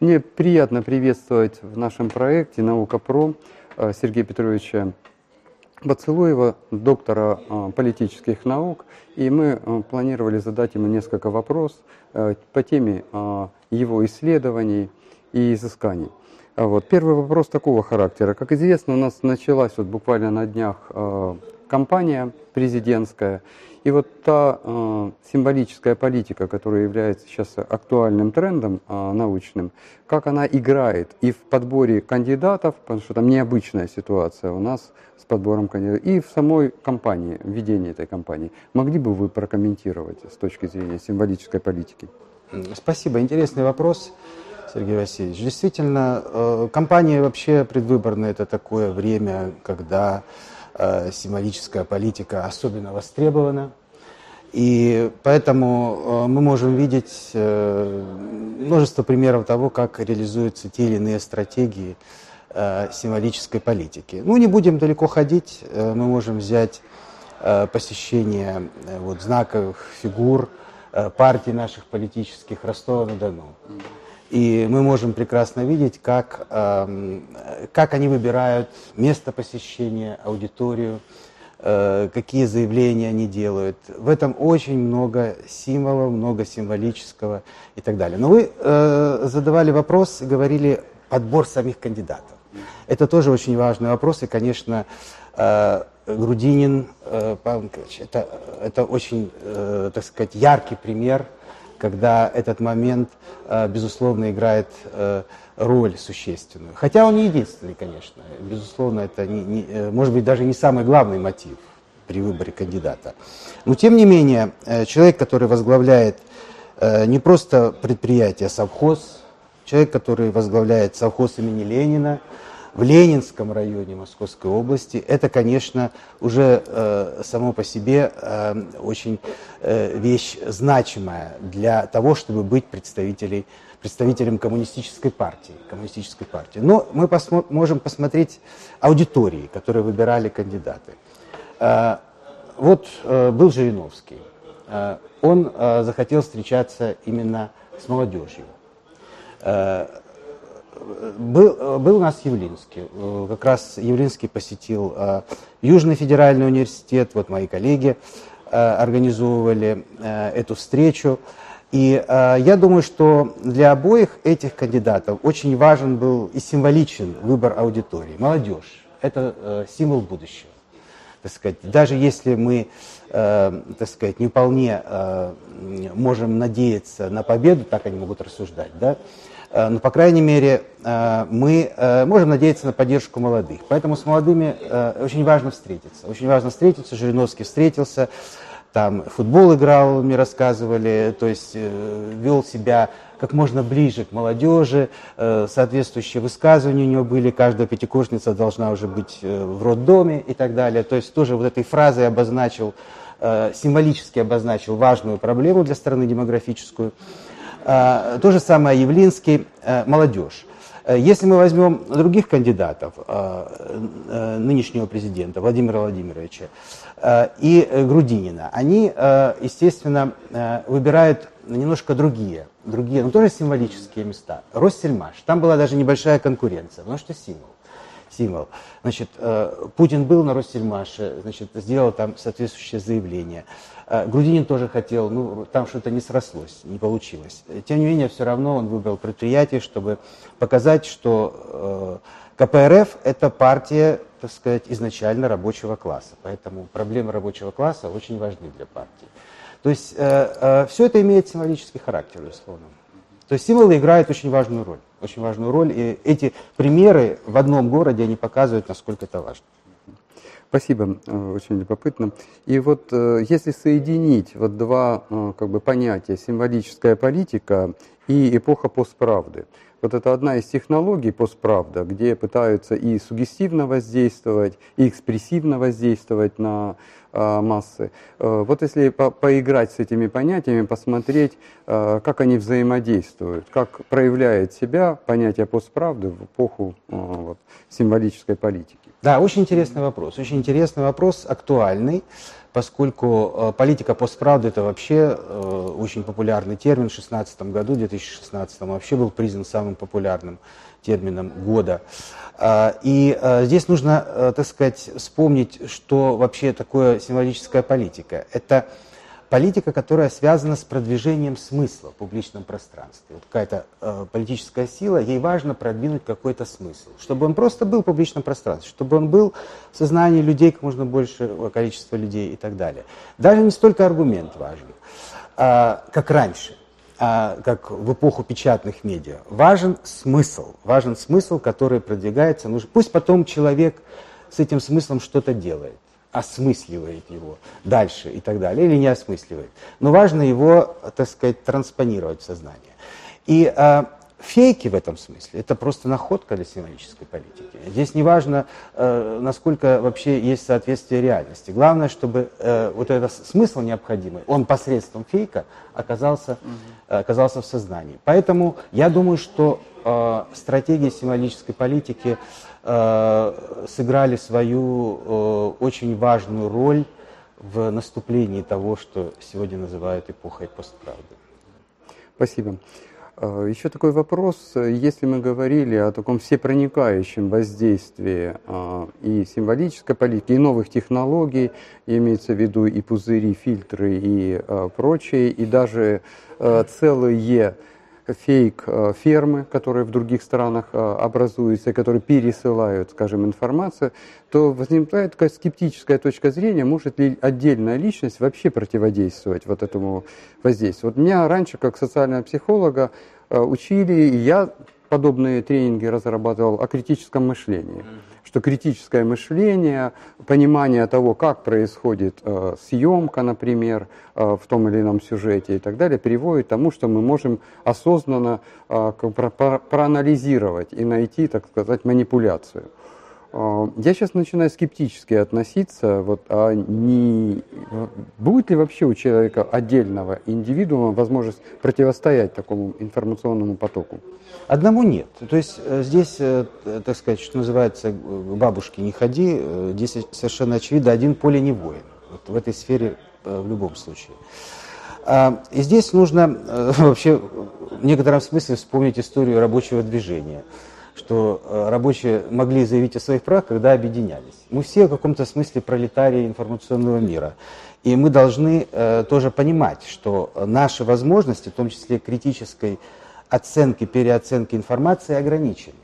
Мне приятно приветствовать в нашем проекте «Наука ПРО» Сергея Петровича Бацелуева, доктора политических наук. И мы планировали задать ему несколько вопросов по теме его исследований и изысканий. Вот. Первый вопрос такого характера. Как известно, у нас началась вот буквально на днях кампания президентская. И вот та э, символическая политика, которая является сейчас актуальным трендом э, научным, как она играет и в подборе кандидатов, потому что там необычная ситуация у нас с подбором кандидатов, и в самой кампании, в ведении этой кампании. Могли бы вы прокомментировать с точки зрения символической политики? Спасибо. Интересный вопрос. Сергей Васильевич. Действительно, э, кампания вообще предвыборная – это такое время, когда Э, символическая политика особенно востребована. И поэтому э, мы можем видеть э, множество примеров того, как реализуются те или иные стратегии символической политики. Ну, не будем далеко ходить, мы можем взять посещение вот, знаковых фигур партий наших политических Ростова-на-Дону. И мы можем прекрасно видеть, как, э, как они выбирают место посещения, аудиторию, э, какие заявления они делают. В этом очень много символов, много символического и так далее. Но вы э, задавали вопрос и говорили подбор самих кандидатов. Это тоже очень важный вопрос, и, конечно, э, Грудинин, Павел Николаевич, это, это очень, так сказать, яркий пример – когда этот момент, э, безусловно, играет э, роль существенную. Хотя он не единственный, конечно. Безусловно, это, не, не, э, может быть, даже не самый главный мотив при выборе кандидата. Но, тем не менее, человек, который возглавляет не просто предприятие, совхоз, человек, который возглавляет совхоз имени Ленина, в Ленинском районе Московской области, это, конечно, уже э, само по себе э, очень э, вещь значимая для того, чтобы быть представителей, представителем коммунистической партии. Коммунистической партии. Но мы посмо можем посмотреть аудитории, которые выбирали кандидаты. Э, вот э, был Жириновский. Э, он э, захотел встречаться именно с молодежью. Э, был, был у нас Явлинский. Э, как раз Явлинский посетил э, Южный федеральный университет. Вот мои коллеги э, организовывали эту встречу. И я думаю, что для обоих этих кандидатов очень важен был и символичен выбор аудитории. Молодежь – это символ будущего. Так сказать, даже если мы, так сказать, не вполне можем надеяться на победу, так они могут рассуждать, да, Э, но, по крайней мере, э, мы э, можем надеяться на поддержку молодых. Поэтому с молодыми очень важно встретиться. Очень важно встретиться. Жириновский встретился, там футбол играл, мне рассказывали, то есть вел себя как можно ближе к молодежи, соответствующие высказывания у него были, каждая пятикурсница должна уже быть в роддоме и так далее. То есть тоже вот этой фразой обозначил, символически обозначил важную проблему для страны демографическую. А, то же самое Явлинский, э, молодежь. Э, если мы возьмем других кандидатов, э, нынешнего президента Владимира Владимировича и Грудинина, они, естественно, выбирают немножко другие, другие, но тоже символические места. Россельмаш, там была даже небольшая конкуренция, потому что символ символ. Значит, Путин был на Россельмаше, значит, сделал там соответствующее заявление. А, Грудинин тоже хотел, ну, там что-то не срослось, не получилось. Тем не менее, все равно он выбрал предприятие, чтобы показать, что э, КПРФ – это партия, так сказать, изначально рабочего класса. Поэтому проблемы рабочего класса очень важны для партии. То есть э, э, все это имеет символический характер, безусловно. То есть символы играют очень важную роль. Очень важную роль. И эти примеры в одном городе, они показывают, насколько это важно. Спасибо, э, очень любопытно. И вот э, если соединить вот два э, как бы, понятия, символическая политика и эпоха постправды, вот это одна из технологий постправда, где пытаются и сугестивно воздействовать, и экспрессивно воздействовать на массы. Э, вот если по поиграть с этими понятиями, посмотреть, э, как они взаимодействуют, как проявляет себя понятие постправды в эпоху вот, символической политики. Да, очень интересный вопрос. Очень интересный вопрос, актуальный, поскольку э, политика постправды это вообще э, очень популярный термин в 2016 году, в 2016 вообще был признан самым популярным термином года. А, и а, здесь нужно, а, так сказать, вспомнить, что вообще такое символическая политика. Это политика, которая связана с продвижением смысла в публичном пространстве. Вот какая-то э, политическая сила, ей важно продвинуть какой-то смысл, чтобы он просто был в публичном пространстве, чтобы он был в сознании людей, как можно большего количества людей и так далее. Даже не столько аргумент важен, а, как раньше, как в эпоху печатных медиа. Важен смысл, важен смысл, который продвигается. Ну, пусть потом человек с этим смыслом что-то делает осмысливает его дальше и так далее, или не осмысливает. Но важно его, так сказать, транспонировать в сознание. И э, фейки в этом смысле – это просто находка для символической политики. Здесь не важно, э, насколько вообще есть соответствие реальности. Главное, чтобы э, вот этот смысл необходимый, он посредством фейка оказался, э, оказался в сознании. Поэтому я думаю, что э, стратегия символической политики – Э, сыграли свою э, очень важную роль в наступлении того, что сегодня называют эпохой постправды. Спасибо. Э, Еще такой вопрос. Если мы говорили о таком всепроникающем воздействии и символической политики, и новых технологий, имеется в виду и пузыри, фильтры и прочее, и даже целые фейк-фермы, которые в других странах э, образуются, которые пересылают, скажем, информацию, то возникает такая скептическая точка зрения, может ли отдельная личность вообще противодействовать вот этому воздействию. Вот меня раньше, как социального психолога, э, учили, и я подобные тренинги разрабатывал о критическом мышлении что критическое мышление, понимание того, как происходит э, съемка, например, э, в том или ином сюжете и так далее, приводит к тому, что мы можем осознанно э, про, про, проанализировать и найти, так сказать, манипуляцию. Э, я сейчас начинаю скептически относиться, вот, а не, будет ли вообще у человека отдельного индивидуума возможность противостоять такому информационному потоку? Одному нет. То есть э, здесь, э, так сказать, что называется, бабушки не ходи, здесь совершенно очевидно, один поле не воин. Вот в этой сфере в любом случае. А, и здесь нужно вообще в некотором смысле вспомнить историю рабочего движения, что рабочие могли заявить о своих правах, когда объединялись. Мы все в каком-то смысле пролетарии информационного мира. И мы должны тоже понимать, что наши возможности, в том числе критической оценки, переоценки информации ограничены.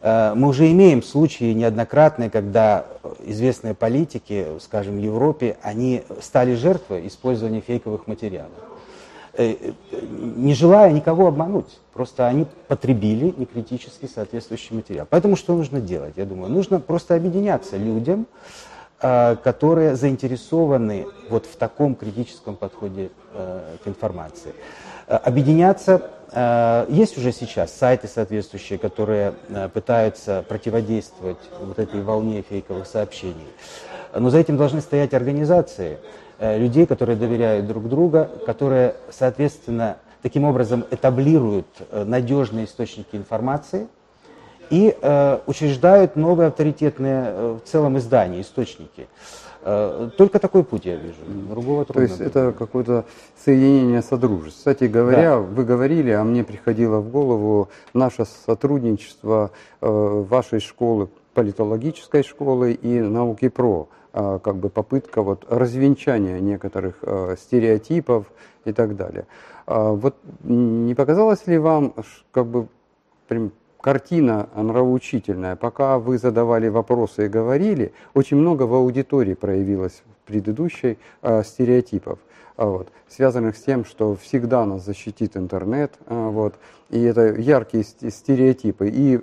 Э, мы уже имеем случаи неоднократные, когда известные политики, скажем, в Европе, они стали жертвой использования фейковых материалов. Э, э, не желая никого обмануть, просто они потребили некритически соответствующий материал. Поэтому что нужно делать? Я думаю, нужно просто объединяться людям, которые заинтересованы вот в таком критическом подходе к информации. Объединяться Э, есть уже сейчас сайты соответствующие, которые э, пытаются противодействовать вот этой волне фейковых сообщений. Но за этим должны стоять организации, э, людей, которые доверяют друг друга, которые, соответственно, таким образом этаблируют надежные источники информации и учреждают новые авторитетные в целом издания, источники. Э, только такой путь я вижу. Другого То есть будет. это какое-то соединение содружеств. Кстати говоря, да. вы говорили, а мне приходило в голову наше сотрудничество э, вашей школы, политологической школы и науки ПРО э, как бы попытка вот развенчания некоторых э, стереотипов и так далее. Э, вот не показалось ли вам как бы картина нравоучительная. Пока вы задавали вопросы и говорили, очень много в аудитории проявилось предыдущей э, стереотипов, э, вот, связанных с тем, что всегда нас защитит интернет, э, вот, и это яркие стереотипы и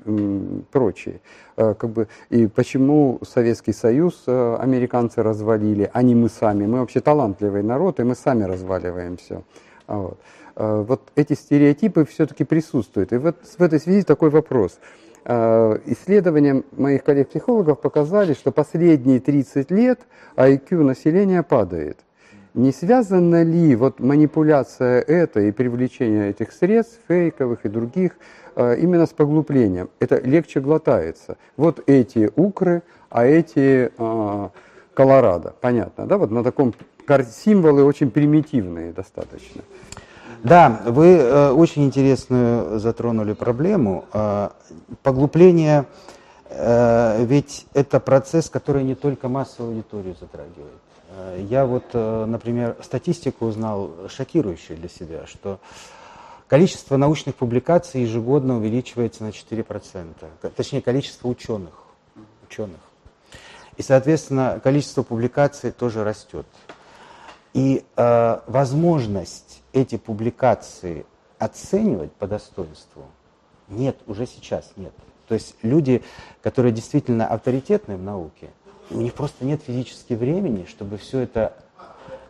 прочие. Как бы, и почему Советский Союз американцы развалили, а не мы сами. Мы вообще талантливый народ, и мы сами разваливаем все. Вот. Вот эти стереотипы все-таки присутствуют. И вот в этой связи такой вопрос. Э, исследования моих коллег-психологов показали, что последние 30 лет IQ населения падает. Не связана ли вот манипуляция эта и привлечение этих средств, фейковых и других, э, именно с поглублением? Это легче глотается. Вот эти укры, а эти Колорадо, понятно, да, вот на таком символы очень примитивные достаточно. Да, вы э, очень интересную затронули проблему. Э, поглубление, э, ведь это процесс, который не только массовую аудиторию затрагивает. Э, я вот, э, например, статистику узнал шокирующую для себя, что количество научных публикаций ежегодно увеличивается на 4%. Точнее, количество ученых. ученых. И, соответственно, количество публикаций тоже растет. И э, возможность эти публикации оценивать по достоинству нет, уже сейчас нет. То есть люди, которые действительно авторитетны в науке, у них просто нет физически времени, чтобы все это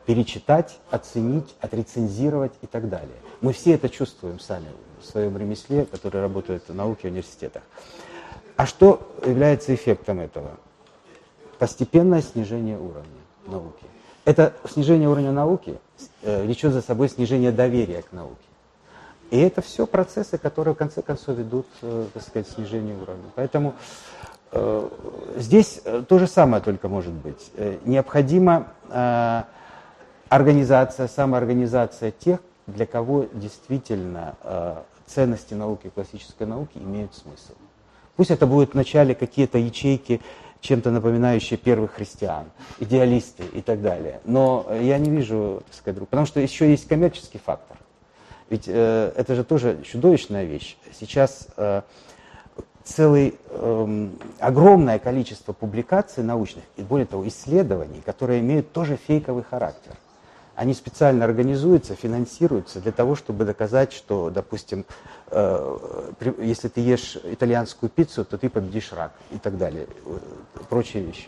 перечитать, оценить, отрецензировать и так далее. Мы все это чувствуем сами в своем ремесле, которые работают в науке, в университетах. А что является эффектом этого? Постепенное снижение уровня науки. Это снижение уровня науки э, влечет за собой снижение доверия к науке. И это все процессы, которые в конце концов ведут, э, так сказать, к снижению уровня. Поэтому э, здесь э, то же самое только может быть. Э, необходима э, организация, самоорганизация тех, для кого действительно э, ценности науки, классической науки имеют смысл. Пусть это будут вначале какие-то ячейки чем-то напоминающие первых христиан, идеалисты и так далее. Но я не вижу, так сказать, потому что еще есть коммерческий фактор. Ведь э, это же тоже чудовищная вещь. Сейчас э, целый, э, огромное количество публикаций научных и, более того, исследований, которые имеют тоже фейковый характер. Они специально организуются, финансируются для того, чтобы доказать, что, допустим, э, если ты ешь итальянскую пиццу, то ты победишь рак и так далее. Э, прочие вещи.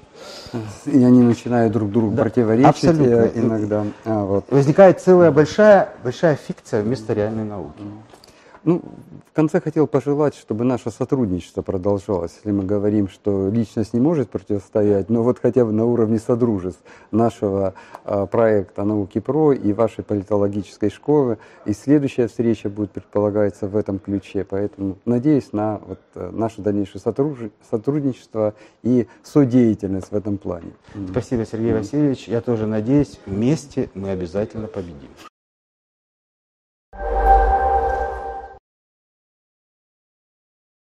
И они начинают друг другу да, противоречить абсолютно. иногда. А, вот. Возникает целая большая, большая фикция вместо реальной науки. Ну, в конце хотел пожелать, чтобы наше сотрудничество продолжалось. Если мы говорим, что личность не может противостоять, но вот хотя бы на уровне содружеств нашего э, проекта «Науки ПРО» и вашей политологической школы. И следующая встреча будет, предполагается, в этом ключе. Поэтому надеюсь на вот, э, наше дальнейшее сотрудничество и содеятельность в этом плане. Спасибо, Сергей Васильевич. Я тоже надеюсь, вместе мы обязательно победим.